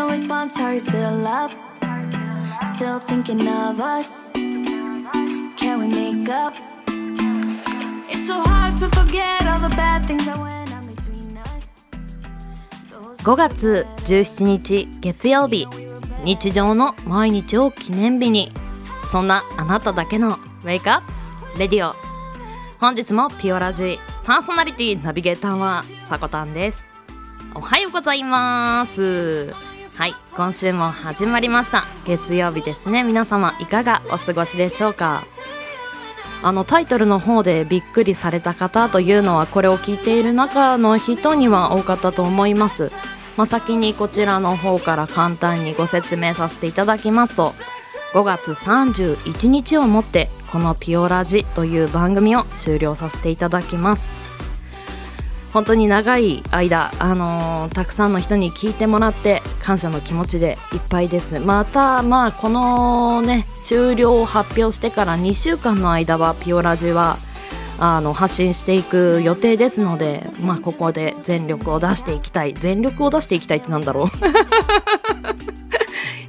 no response, are you still up? Still thinking of us? Can we make up? It's so hard to forget all the bad things that went on between us. 5月17日月曜日日常の毎日を記念日にそんなあなただけのウェイクアップレディオ本日もピオラジパーソナリティナビゲーターはさこたんですおはようございますはい今週も始まりました。月曜日ですね。皆様いかがお過ごしでしょうか？あのタイトルの方でびっくりされた方というのはこれを聞いている中の人には多かったと思います、まあ、先にこちらの方から簡単にご説明させていただきますと5月31日をもってこの「ピオラジ」という番組を終了させていただきます。本当に長い間、あのーたくさんの人に聞いてもらって感謝の気持ちでいっぱいです。またまあこのね終了を発表してから2週間の間はピオラジはあの発信していく予定ですのでまあここで全力を出していきたい。全力を出していきたいってなんだろう。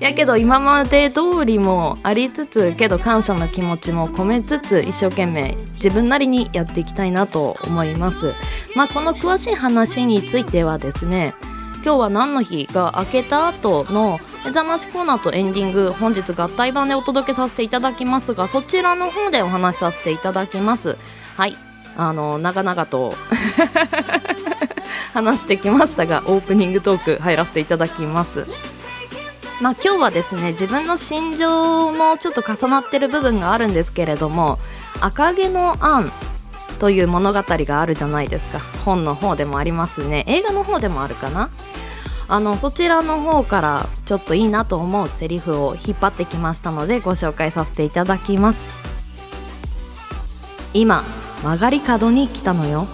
やけど今まで通りもありつつけど感謝の気持ちも込めつつ一生懸命自分なりにやっていきたいなと思います。まあこの詳しい話についてはですね今日は何の日が明けた後の目覚ましコーナーとエンディング本日合体版でお届けさせていただきますがそちらの方でお話しさせていただきます。はい。あの長々と 話してきましたがオープニングトーク入らせていただきます。まあ今日はですね自分の心情もちょっと重なってる部分があるんですけれども赤毛のアンという物語があるじゃないですか。本の方でもありますね。映画の方でもあるかな。あのそちらの方からちょっといいなと思うセリフを引っ張ってきましたのでご紹介させていただきます。今曲がり角に来たのよ。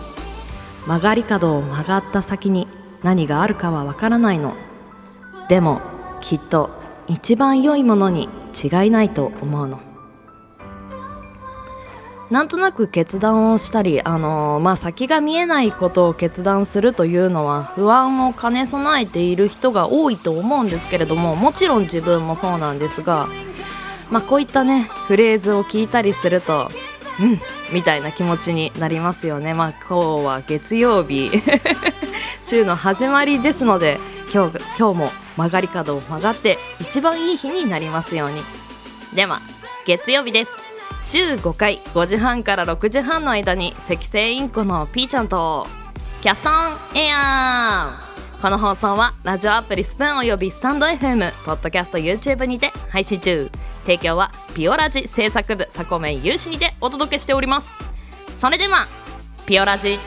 曲がり角を曲がった先に何があるかはわからないの。でもきっと一番良いものに違いないと思うのなんとなく決断をしたり、あのーまあ、先が見えないことを決断するというのは不安を兼ね備えている人が多いと思うんですけれどももちろん自分もそうなんですが、まあ、こういったねフレーズを聞いたりするとうんみたいな気持ちになりますよね。まあ、今日は月曜日 週の始まりですので今日今日も曲がり角を曲がって一番いい日になりますように。では月曜日です。週5回5時半から6時半の間に赤星インコのピーちゃんとキャストンエアー。この放送はラジオアプリスプーンおよびスタンド FM ポッドキャスト YouTube にて配信中。提供はピオラジ制作部サコメン有志にてお届けしております。それではピオラジ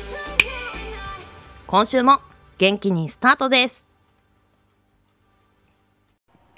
今週も元気にスタートです。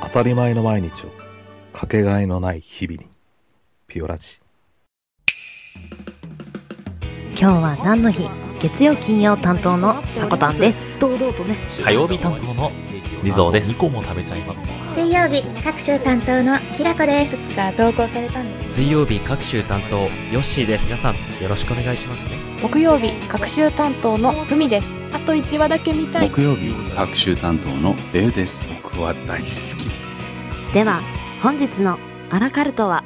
当たり前の毎日をかけがえのない日々にピオラジ今日は何の日？月曜金曜担当のさこたんです堂々とね火曜日担当のリゾーです。2個も食べちゃいます。水曜日各週担当のきらこですいくつか投稿されたんです水曜日各週担当ヨッシーです。皆さんよろしくお願いしますね。木曜日各週担当のふみですあと1話だけ見たい。木曜日各週担当のデウです。僕は大好き。では本日のアラカルトは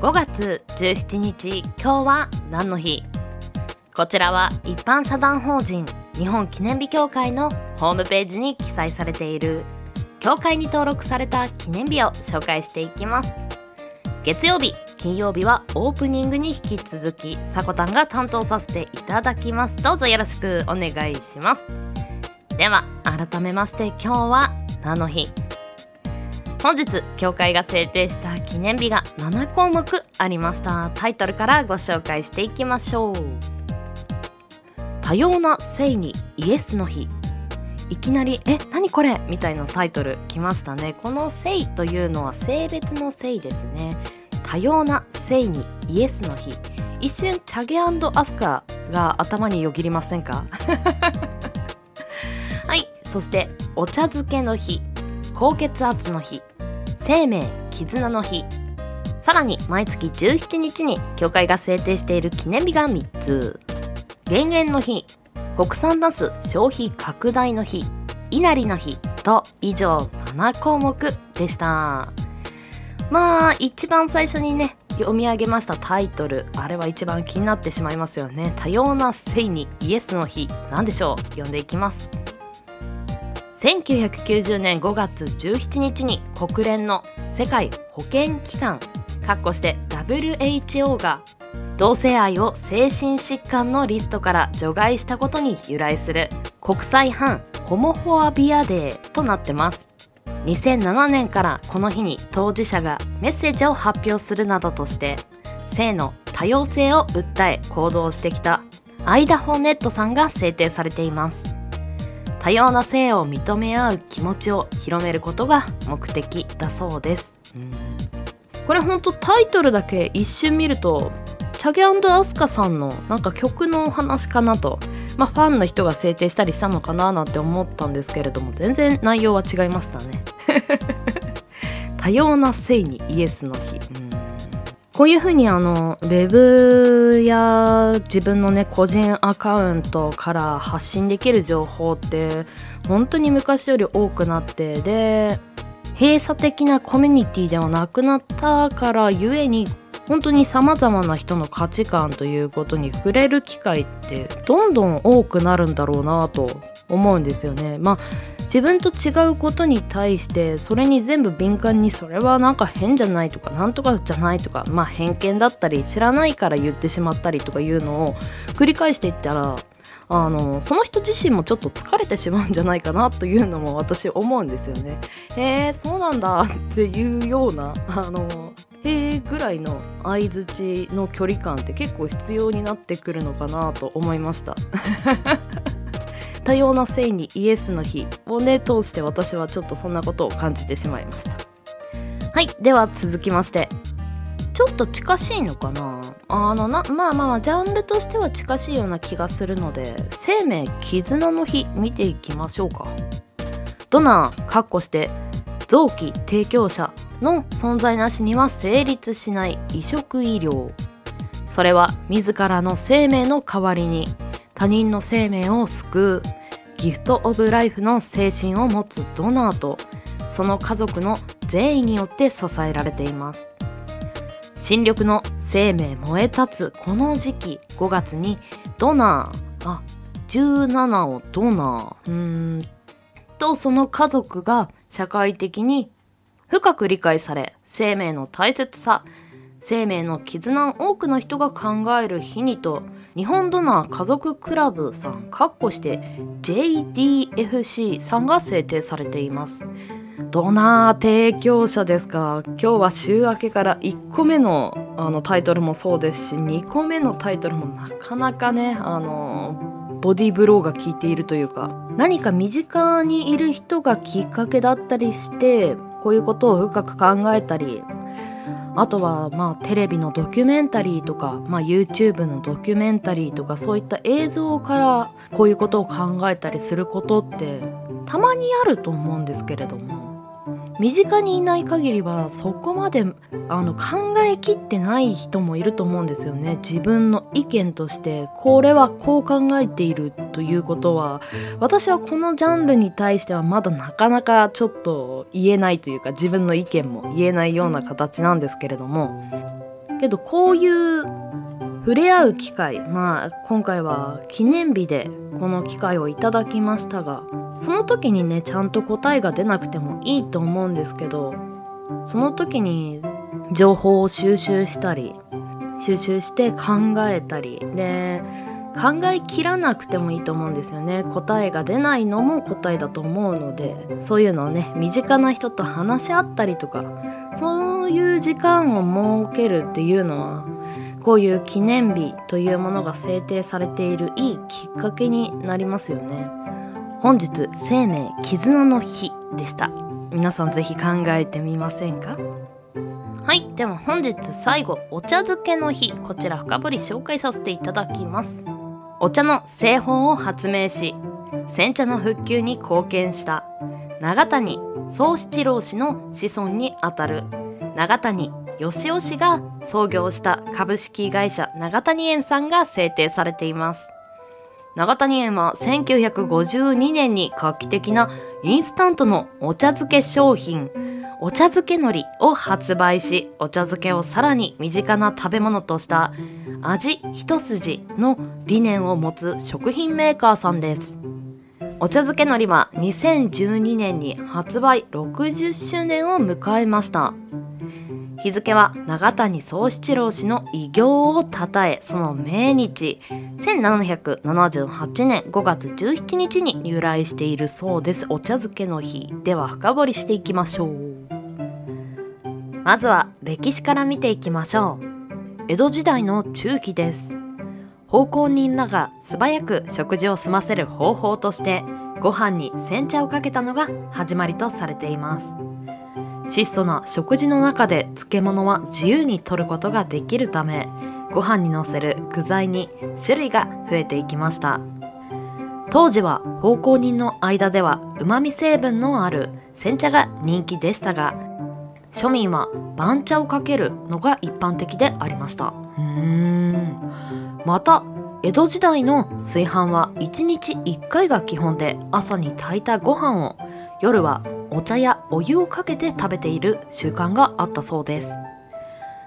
？5月17日今日は何の日？こちらは一般社団法人日本記念日協会のホームページに記載されている。協会に登録された記念日を紹介していきます。月曜日金曜日はオープニングに引き続きさこたんが担当させていただきます。どうぞよろしくお願いします。では改めまして今日は何の日。本日協会が制定した記念日が7項目ありました。タイトルからご紹介していきましょう。多様な性にイエスの日。いきなり「え何これ?」みたいなタイトルきましたね。この「性」というのは性別の性ですね。多様な性にイエスの日。一瞬チャゲアスカが頭によぎりませんか？はい。そしてお茶漬けの日。高血圧の日。生命絆の日。さらに毎月17日に協会が制定している記念日が3つ。減塩の日。国産ナス消費拡大の日稲荷の日と以上7項目でした。まあ一番最初にね読み上げましたタイトルあれは一番気になってしまいますよね。多様な性にイエスの日なんでしょう？読んでいきます。1990年5月17日に国連の世界保健機関かっこして WHO が同性愛を精神疾患のリストから除外したことに由来する。国際反ホモフォアビアデーとなってます。2007年からこの日に当事者がメッセージを発表するなどとして性の多様性を訴え行動してきた。アイダホネットさんが制定されています。多様な性を認め合う気持ちを広めることが目的だそうです、これほんとタイトルだけ一瞬見るとチャゲアスカさんのなんか曲のお話かなと。まあファンの人が制定したりしたのかななんて思ったんですけれども全然内容は違いましたね。多様な性にイエスの日、うん。こういうふうにあのウェブや自分のね個人アカウントから発信できる情報って本当に昔より多くなってで閉鎖的なコミュニティではなくなったからゆえに本当にさまざまな人の価値観ということに触れる機会ってどんどん多くなるんだろうなと思うんですよね。まあ自分と違うことに対してそれに全部敏感にそれはなんか変じゃないとかなんとかじゃないとかまあ偏見だったり知らないから言ってしまったりとかいうのを繰り返していったらあのその人自身もちょっと疲れてしまうんじゃないかなというのも私思うんですよね。へえそうなんだっていうようなあのへえぐらいの相づちの距離感って結構必要になってくるのかなと思いました。多様な性にイエスの日をね通して私はちょっとそんなことを感じてしまいました。はいでは続きまして。ちょっと近しいのかな？あのなまあまあジャンルとしては近しいような気がするので生命絆の日見ていきましょうか。ドナーかっこして臓器提供者の存在なしには成立しない移植医療。それは自らの生命の代わりに他人の生命を救うギフト・オブ・ライフの精神を持つドナーとその家族の善意によって支えられています。新緑の生命燃え立つこの時期5月にドナーあ17をドナーうーんとその家族が社会的に深く理解され生命の大切さ生命の絆を多くの人が考える日にと日本ドナー家族クラブさんかっこして JDFC さんが制定されています。ドナー提供者ですか。今日は週明けから1個目のあのタイトルもそうですし2個目のタイトルもなかなかねあのボディーブローが効いているというか何か身近にいる人がきっかけだったりしてこういうことを深く考えたりあとはまあテレビのドキュメンタリーとか、まあ、YouTube のドキュメンタリーとかそういった映像からこういうことを考えたりすることってたまにあると思うんですけれども。身近にいない限りはそこまであの考えきってない人もいると思うんですよね。自分の意見としてこれはこう考えているということは私はこのジャンルに対してはまだなかなかちょっと言えないというか自分の意見も言えないような形なんですけれども。けどこういう触れ合う機会。まあ今回は記念日でこの機会をいただきましたがその時にねちゃんと答えが出なくてもいいと思うんですけどその時に情報を収集したり収集して考えたりで考えきらなくてもいいと思うんですよね。答えが出ないのも答えだと思うのでそういうのをね身近な人と話し合ったりとかそういう時間を設けるっていうのはこういう記念日というものが制定されているいいきっかけになりますよね。本日生命絆の日でした。皆さんぜひ考えてみませんか？はいでは本日最後お茶漬けの日こちら深掘り紹介させていただきます。お茶の製法を発明し煎茶の復旧に貢献した長谷宗七郎氏の子孫にあたる長谷義雄氏が創業した株式会社長谷園さんが制定されています。長谷園は1952年に画期的なインスタントのお茶漬け商品お茶漬け海苔を発売しお茶漬けをさらに身近な食べ物とした味一筋の理念を持つ食品メーカーさんです。お茶漬け海苔は2012年に発売60周年を迎えました。日付は長谷宗七郎氏の偉業をたたえその命日。1778年5月17日に由来しているそうです。お茶漬けの日。では深掘りしていきましょう。まずは歴史から見ていきましょう。江戸時代の中期です。奉公人らが素早く食事を済ませる方法としてご飯に煎茶をかけたのが始まりとされています。質素な食事の中で漬物は自由に摂ることができるためご飯にのせる具材に種類が増えていきました。当時は奉公人の間ではうまみ成分のある煎茶が人気でしたが庶民は番茶をかけるのが一般的でありました。うん。また江戸時代の炊飯は1日1回が基本で朝に炊いたご飯を夜はお茶やお湯をかけて食べている習慣があったそうです。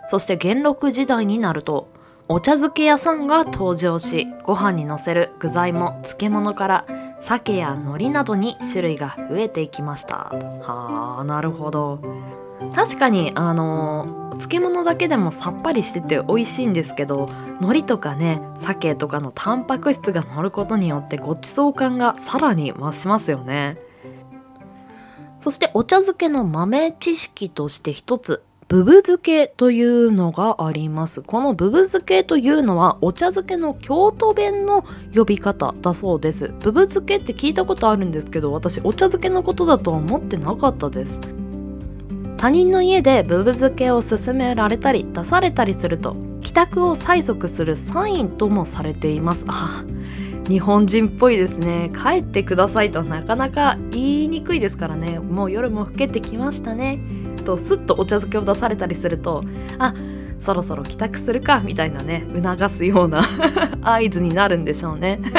そして元禄時代になるとお茶漬け屋さんが登場しご飯にのせる具材も漬物から鮭や海苔などに種類が増えていきました。はあなるほど。確かにあの漬物だけでもさっぱりしてて美味しいんですけど海苔とかね鮭とかのタンパク質が乗ることによってごちそう感がさらに増しますよね。そしてお茶漬けの豆知識として一つブブ漬けというのがあります。このブブ漬けというのはお茶漬けの京都弁の呼び方だそうです。ブブ漬けって聞いたことあるんですけど私お茶漬けのことだとは思ってなかったです。他人の家でブブ漬けを勧められたり出されたりすると帰宅を催促するサインともされています。あ日本人っぽいですね。帰ってくださいとなかなか言いにくいですからね。もう夜も更けてきましたね。とすっとお茶漬けを出されたりするとあそろそろ帰宅するかみたいなね促すような 合図になるんでしょうね。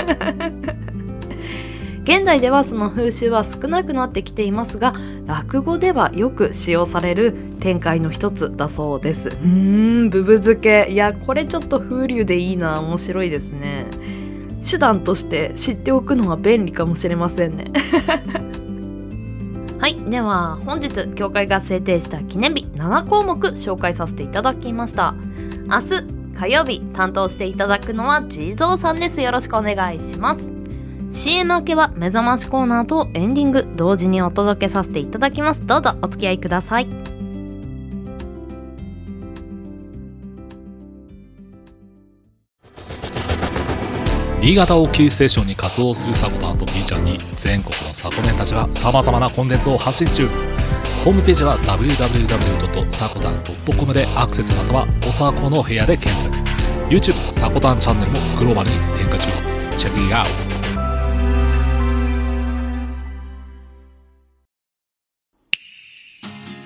現代ではその風習は少なくなってきていますが落語ではよく使用される展開の一つだそうです。うーんブブ漬け。いやこれちょっと風流でいいな。面白いですね。手段として知っておくのは便利かもしれませんね。はいでは本日協会が制定した記念日7項目紹介させていただきました。明日火曜日担当していただくのは地蔵さんです。よろしくお願いします。CM 明けは目覚ましコーナーとエンディング同時にお届けさせていただきます。どうぞお付き合いください。新潟をキーステーションに活動するサコタンと B ちゃんに全国のサコメンたちが様々なコンテンツを発信中。ホームページは www.sakotan.com でアクセスまたはおさこの部屋で検索。YouTube サコタンチャンネルもグローバルに展開中。チェックイアウト。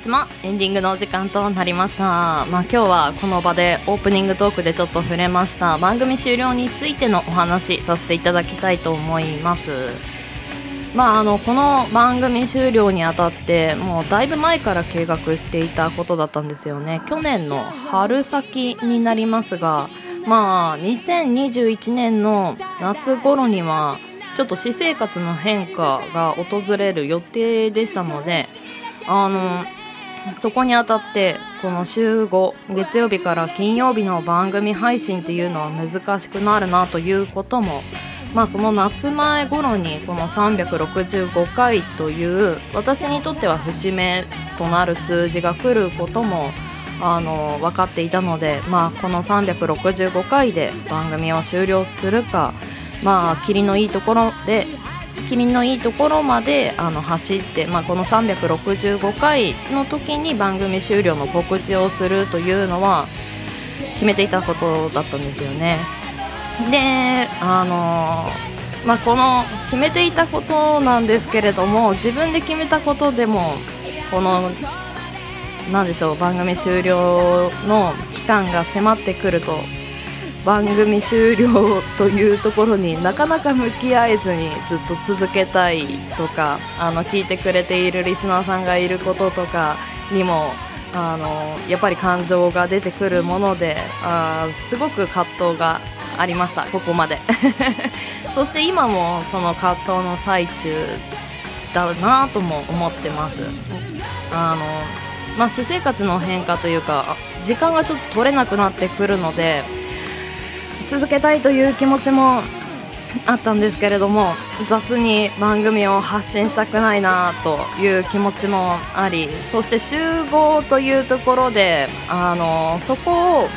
日もエンディングのお時間となりました。まあ今日はこの場でオープニングトークでちょっと触れました。番組終了についてのお話させていただきたいと思います。まああのこの番組終了にあたってもうだいぶ前から計画していたことだったんですよね。去年の春先になりますがまあ2021年の夏頃にはちょっと私生活の変化が訪れる予定でしたのであのそこにあたってこの週5月曜日から金曜日の番組配信っていうのは難しくなるなということもまあその夏前頃にこの365回という私にとっては節目となる数字が来ることもあの分かっていたので、まあ、この365回で番組を終了するか、まあ、霧のいいところで霧のいいところまであの走って、まあ、この365回の時に番組終了の告知をするというのは決めていたことだったんですよね。であのまあ、この決めていたことなんですけれども自分で決めたことでもこのなんでしょう番組終了の期間が迫ってくると番組終了というところになかなか向き合えずにずっと続けたいとかあの聞いてくれているリスナーさんがいることとかにもあのやっぱり感情が出てくるものであすごく葛藤がありましたここまで。そして今もその葛藤の最中だなとも思ってます。あのまあ、私生活の変化というか時間がちょっと取れなくなってくるので続けたいという気持ちもあったんですけれども雑に番組を発信したくないなという気持ちもありそして集合というところであのそこを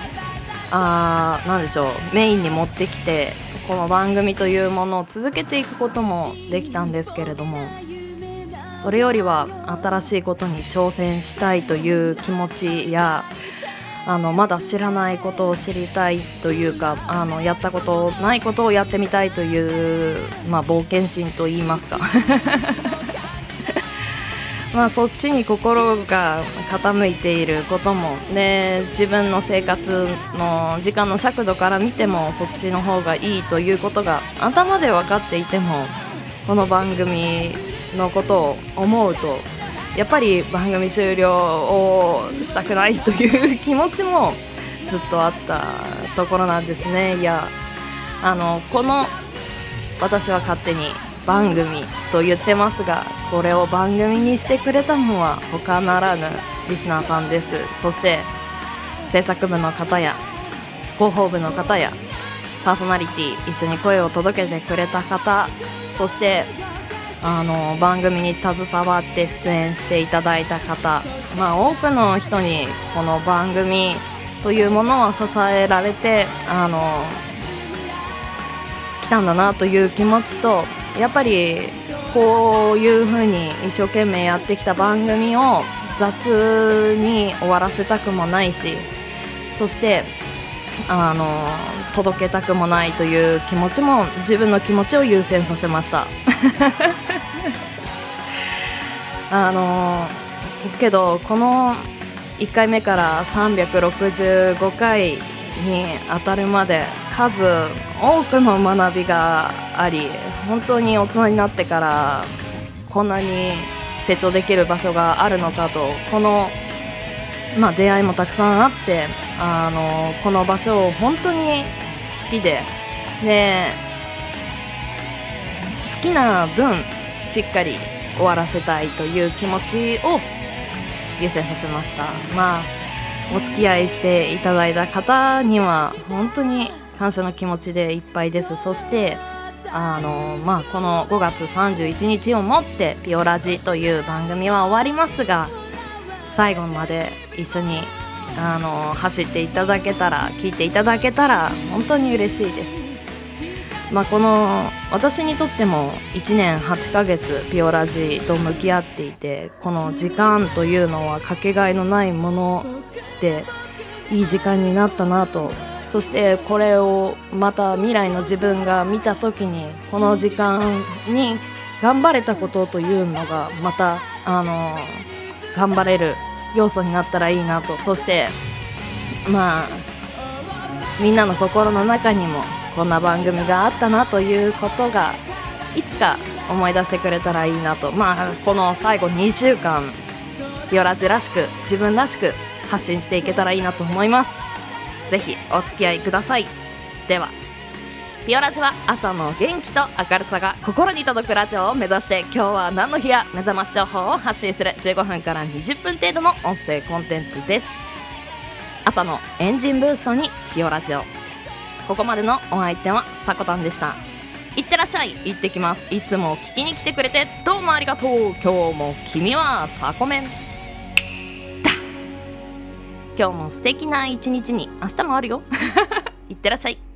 あなんでしょうメインに持ってきてこの番組というものを続けていくこともできたんですけれどもそれよりは新しいことに挑戦したいという気持ちやあのまだ知らないことを知りたいというかあのやったことないことをやってみたいという、まあ、冒険心といいますか。まあそっちに心が傾いていることも。で自分の生活の時間の尺度から見てもそっちの方がいいということが頭で分かっていてもこの番組のことを思うとやっぱり番組終了をしたくないという気持ちもずっとあったところなんですね。いやあのこの私は勝手に番組と言ってますがこれを番組にしてくれたのは他ならぬリスナーさんです。そして制作部の方や広報部の方やパーソナリティ一緒に声を届けてくれた方そしてあの番組に携わって出演していただいた方、まあ、多くの人にこの番組というものは支えられてあの来たんだなという気持ちとやっぱりこういうふうに一生懸命やってきた番組を雑に終わらせたくもないしそしてあの届けたくもないという気持ちも自分の気持ちを優先させました。あのけどこの1回目から365回に当たるまで数多くの学びがあり本当に大人になってからこんなに成長できる場所があるのかとこの、まあ、出会いもたくさんあってあのこの場所を本当に好きでで好きな分しっかり終わらせたいという気持ちを優先させました。まあお付き合いしていただいた方には本当に感謝の気持ちでいっぱいです。そしてあのまあこの5月31日をもって「ピオラジ」という番組は終わりますが最後まで一緒にあの走っていただけたら聞いていただけたら本当に嬉しいです。まあ、この私にとっても1年8ヶ月ピオラジと向き合っていてこの時間というのはかけがえのないものでいい時間になったなと。そしてこれをまた未来の自分が見た時にこの時間に頑張れたことというのがまたあの頑張れる要素になったらいいなと。そしてまあみんなの心の中にもこんな番組があったなということがいつか思い出してくれたらいいなと。まあこの最後2週間ピオラジらしく自分らしく発信していけたらいいなと思います。ぜひお付き合いください。ではピオラジは朝の元気と明るさが心に届くラジオを目指して今日は何の日や目覚まし情報を発信する。15分から20分程度の音声コンテンツです。朝のエンジンブーストにピオラジオここまでのお相手はさこたんでした。いってらっしゃい。行ってきます。いつも聞きに来てくれてどうもありがとう。今日も君はサコメンだ。今日も素敵な一日に。明日もあるよ。いってらっしゃい